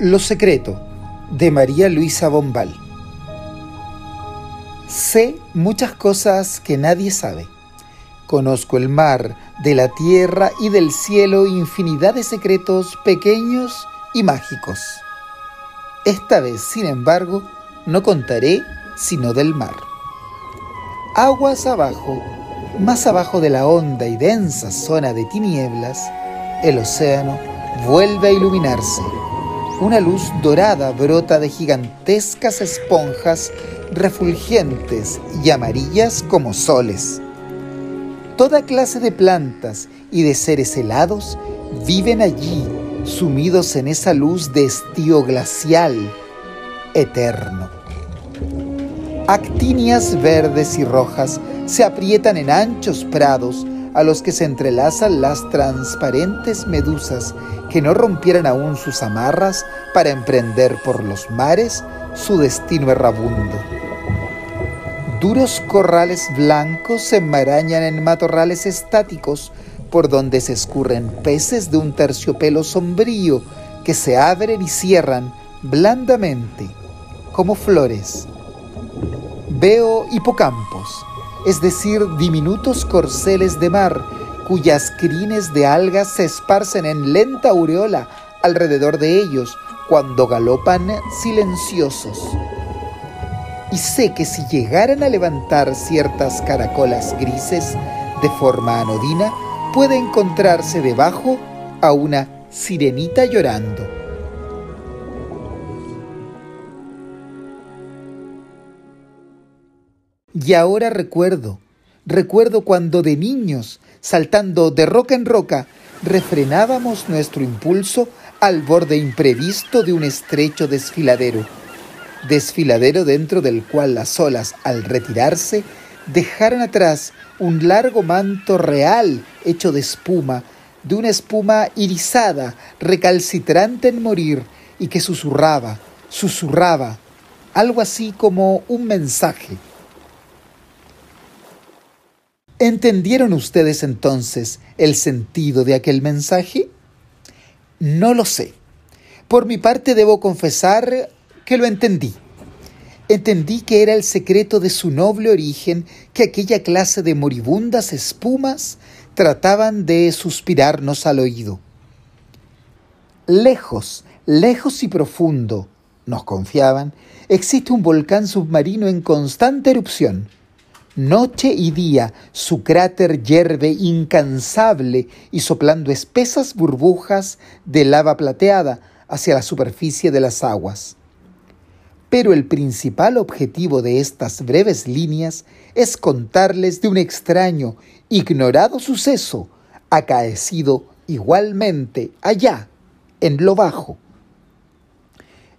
Lo secreto de María Luisa Bombal. Sé muchas cosas que nadie sabe. Conozco el mar, de la tierra y del cielo infinidad de secretos pequeños y mágicos. Esta vez, sin embargo, no contaré sino del mar. Aguas abajo, más abajo de la honda y densa zona de tinieblas, el océano vuelve a iluminarse. Una luz dorada brota de gigantescas esponjas refulgentes y amarillas como soles. Toda clase de plantas y de seres helados viven allí, sumidos en esa luz de estío glacial eterno. Actinias verdes y rojas se aprietan en anchos prados a los que se entrelazan las transparentes medusas que no rompieran aún sus amarras para emprender por los mares su destino errabundo. Duros corrales blancos se enmarañan en matorrales estáticos por donde se escurren peces de un terciopelo sombrío que se abren y cierran blandamente como flores. Veo hipocampos, es decir, diminutos corceles de mar cuyas crines de algas se esparcen en lenta aureola alrededor de ellos cuando galopan silenciosos y sé que si llegaran a levantar ciertas caracolas grises de forma anodina, puede encontrarse debajo a una sirenita llorando. Y ahora recuerdo, recuerdo cuando de niños, saltando de roca en roca, refrenábamos nuestro impulso al borde imprevisto de un estrecho desfiladero desfiladero dentro del cual las olas, al retirarse, dejaron atrás un largo manto real hecho de espuma, de una espuma irisada, recalcitrante en morir, y que susurraba, susurraba, algo así como un mensaje. ¿Entendieron ustedes entonces el sentido de aquel mensaje? No lo sé. Por mi parte debo confesar que lo entendí. Entendí que era el secreto de su noble origen que aquella clase de moribundas espumas trataban de suspirarnos al oído. Lejos, lejos y profundo, nos confiaban, existe un volcán submarino en constante erupción. Noche y día su cráter hierve incansable y soplando espesas burbujas de lava plateada hacia la superficie de las aguas. Pero el principal objetivo de estas breves líneas es contarles de un extraño, ignorado suceso acaecido igualmente allá, en lo bajo.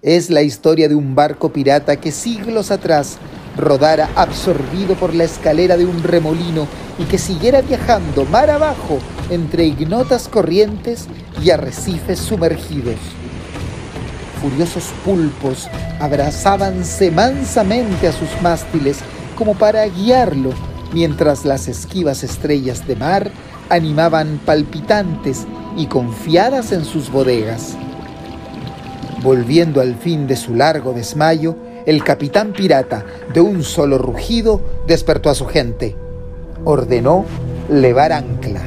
Es la historia de un barco pirata que siglos atrás rodara absorbido por la escalera de un remolino y que siguiera viajando mar abajo entre ignotas corrientes y arrecifes sumergidos furiosos pulpos abrazábanse mansamente a sus mástiles como para guiarlo, mientras las esquivas estrellas de mar animaban palpitantes y confiadas en sus bodegas. Volviendo al fin de su largo desmayo, el capitán pirata, de un solo rugido, despertó a su gente. Ordenó levar ancla.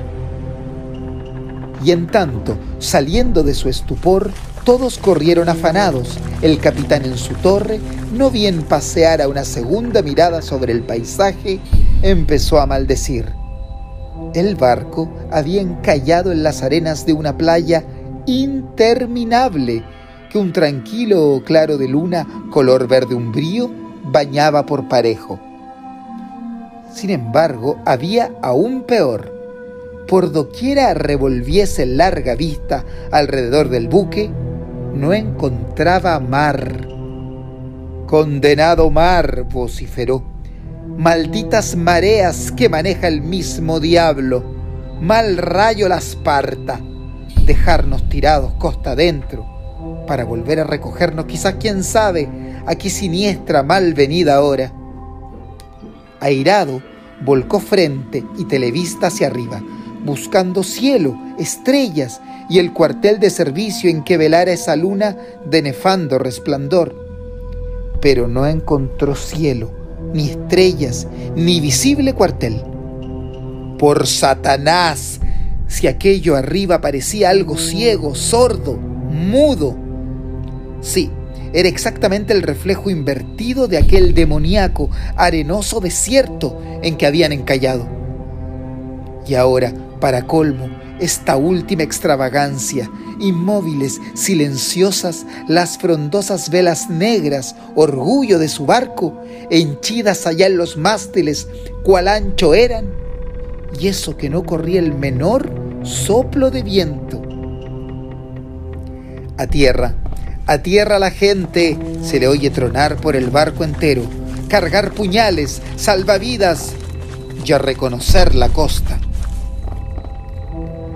Y en tanto, saliendo de su estupor, todos corrieron afanados. El capitán en su torre, no bien paseara una segunda mirada sobre el paisaje, empezó a maldecir. El barco había encallado en las arenas de una playa interminable que un tranquilo claro de luna color verde umbrío bañaba por parejo. Sin embargo, había aún peor. Por doquiera revolviese larga vista alrededor del buque, no encontraba mar. Condenado mar, vociferó. Malditas mareas que maneja el mismo diablo. Mal rayo las parta. Dejarnos tirados costa adentro para volver a recogernos, quizás quién sabe, aquí siniestra mal venida hora. Airado, volcó frente y televista hacia arriba, buscando cielo, estrellas y el cuartel de servicio en que velara esa luna de nefando resplandor. Pero no encontró cielo, ni estrellas, ni visible cuartel. Por Satanás, si aquello arriba parecía algo ciego, sordo, mudo. Sí, era exactamente el reflejo invertido de aquel demoníaco, arenoso desierto en que habían encallado. Y ahora, para colmo, esta última extravagancia, inmóviles, silenciosas, las frondosas velas negras, orgullo de su barco, henchidas allá en los mástiles, cual ancho eran, y eso que no corría el menor soplo de viento. A tierra, a tierra la gente se le oye tronar por el barco entero, cargar puñales, salvavidas y a reconocer la costa.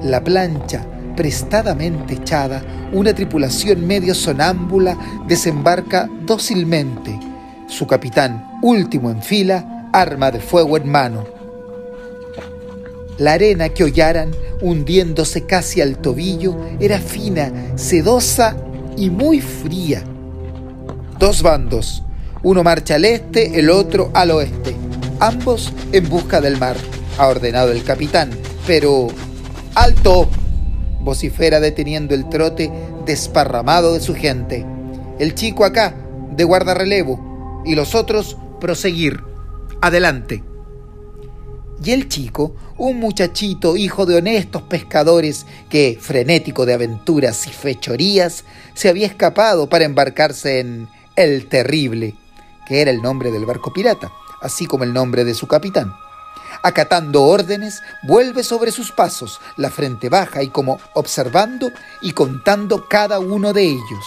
La plancha, prestadamente echada, una tripulación medio sonámbula, desembarca dócilmente. Su capitán, último en fila, arma de fuego en mano. La arena que hollaran, hundiéndose casi al tobillo, era fina, sedosa y muy fría. Dos bandos, uno marcha al este, el otro al oeste, ambos en busca del mar, ha ordenado el capitán, pero ¡alto! vocifera deteniendo el trote desparramado de su gente. El chico acá, de guardarrelevo, y los otros proseguir. Adelante. Y el chico, un muchachito hijo de honestos pescadores que, frenético de aventuras y fechorías, se había escapado para embarcarse en El Terrible, que era el nombre del barco pirata, así como el nombre de su capitán. Acatando órdenes, vuelve sobre sus pasos, la frente baja y como observando y contando cada uno de ellos.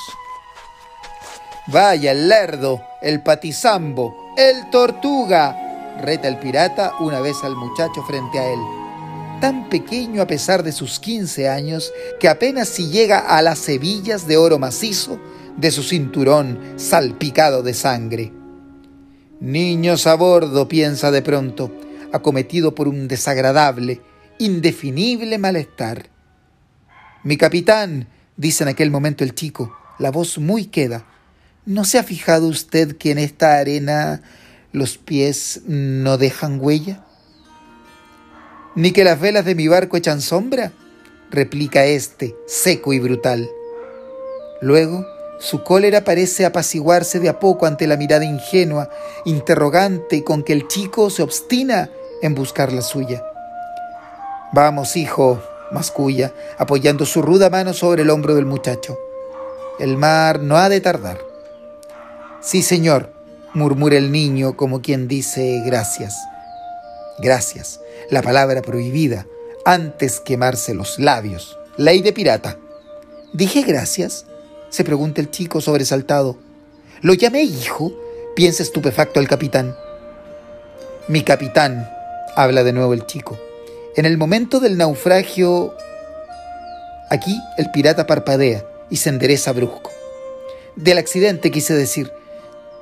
Vaya el lerdo, el patizambo, el tortuga, reta el pirata una vez al muchacho frente a él. Tan pequeño a pesar de sus 15 años que apenas si llega a las hebillas de oro macizo de su cinturón salpicado de sangre. Niños a bordo, piensa de pronto, acometido por un desagradable, indefinible malestar. Mi capitán, dice en aquel momento el chico, la voz muy queda. ¿No se ha fijado usted que en esta arena los pies no dejan huella? ¿Ni que las velas de mi barco echan sombra? replica éste, seco y brutal. Luego, su cólera parece apaciguarse de a poco ante la mirada ingenua, interrogante con que el chico se obstina en buscar la suya. Vamos, hijo, masculla, apoyando su ruda mano sobre el hombro del muchacho. El mar no ha de tardar. Sí, señor, murmura el niño como quien dice gracias. Gracias, la palabra prohibida, antes quemarse los labios. Ley de pirata. ¿Dije gracias? se pregunta el chico sobresaltado. ¿Lo llamé hijo? piensa estupefacto el capitán. Mi capitán, habla de nuevo el chico. En el momento del naufragio... Aquí el pirata parpadea y se endereza brusco. Del accidente quise decir,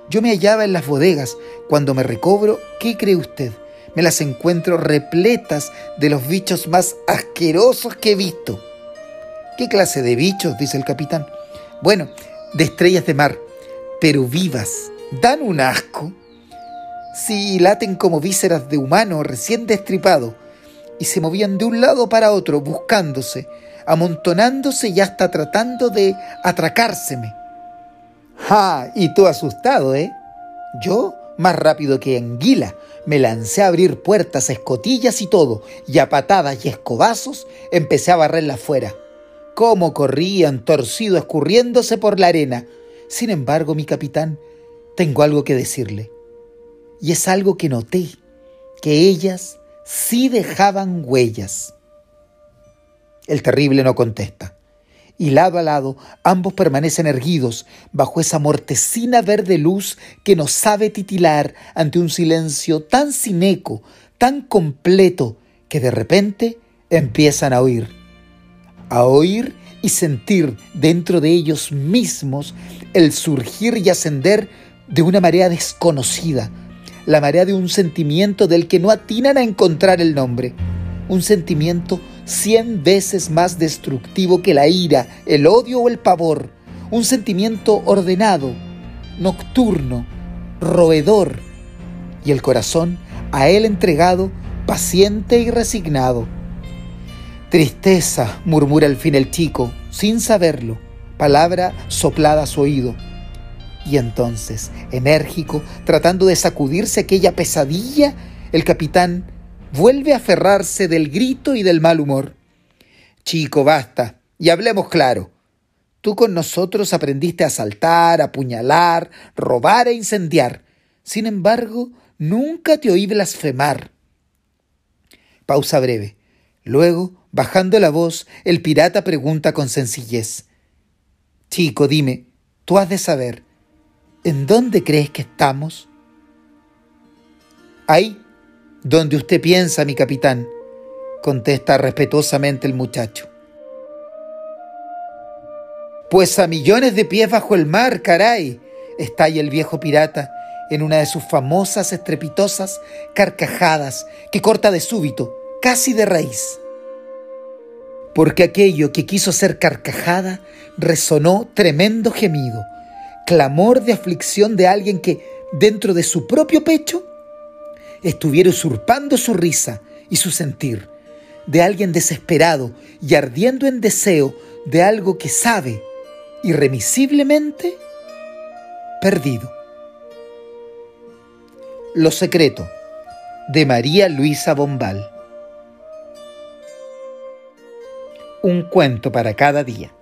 yo me hallaba en las bodegas. Cuando me recobro, ¿qué cree usted? Me las encuentro repletas de los bichos más asquerosos que he visto. ¿Qué clase de bichos? dice el capitán. Bueno, de estrellas de mar, pero vivas. Dan un asco. Sí, laten como vísceras de humano recién destripado y se movían de un lado para otro buscándose, amontonándose y hasta tratando de atracárseme. ¡Ja! Y tú asustado, ¿eh? Yo, más rápido que anguila, me lancé a abrir puertas, escotillas y todo, y a patadas y escobazos empecé a barrerla fuera. Cómo corrían, torcido, escurriéndose por la arena. Sin embargo, mi capitán, tengo algo que decirle. Y es algo que noté, que ellas sí dejaban huellas. El terrible no contesta y lado a lado ambos permanecen erguidos bajo esa mortecina verde luz que nos sabe titilar ante un silencio tan sin eco, tan completo, que de repente empiezan a oír. A oír y sentir dentro de ellos mismos el surgir y ascender de una marea desconocida, la marea de un sentimiento del que no atinan a encontrar el nombre, un sentimiento cien veces más destructivo que la ira, el odio o el pavor, un sentimiento ordenado, nocturno, roedor, y el corazón a él entregado, paciente y resignado. Tristeza, murmura al fin el chico, sin saberlo, palabra soplada a su oído. Y entonces, enérgico, tratando de sacudirse aquella pesadilla, el capitán vuelve a aferrarse del grito y del mal humor. Chico, basta, y hablemos claro. Tú con nosotros aprendiste a asaltar, apuñalar, robar e incendiar. Sin embargo, nunca te oí blasfemar. Pausa breve. Luego, bajando la voz, el pirata pregunta con sencillez. Chico, dime, tú has de saber, ¿en dónde crees que estamos? Ahí, donde usted piensa, mi capitán, contesta respetuosamente el muchacho. Pues a millones de pies bajo el mar, caray, estalla el viejo pirata en una de sus famosas estrepitosas carcajadas que corta de súbito, casi de raíz. Porque aquello que quiso ser carcajada resonó tremendo gemido, clamor de aflicción de alguien que, dentro de su propio pecho, estuviera usurpando su risa y su sentir, de alguien desesperado y ardiendo en deseo de algo que sabe irremisiblemente perdido. Lo secreto de María Luisa Bombal. Un cuento para cada día.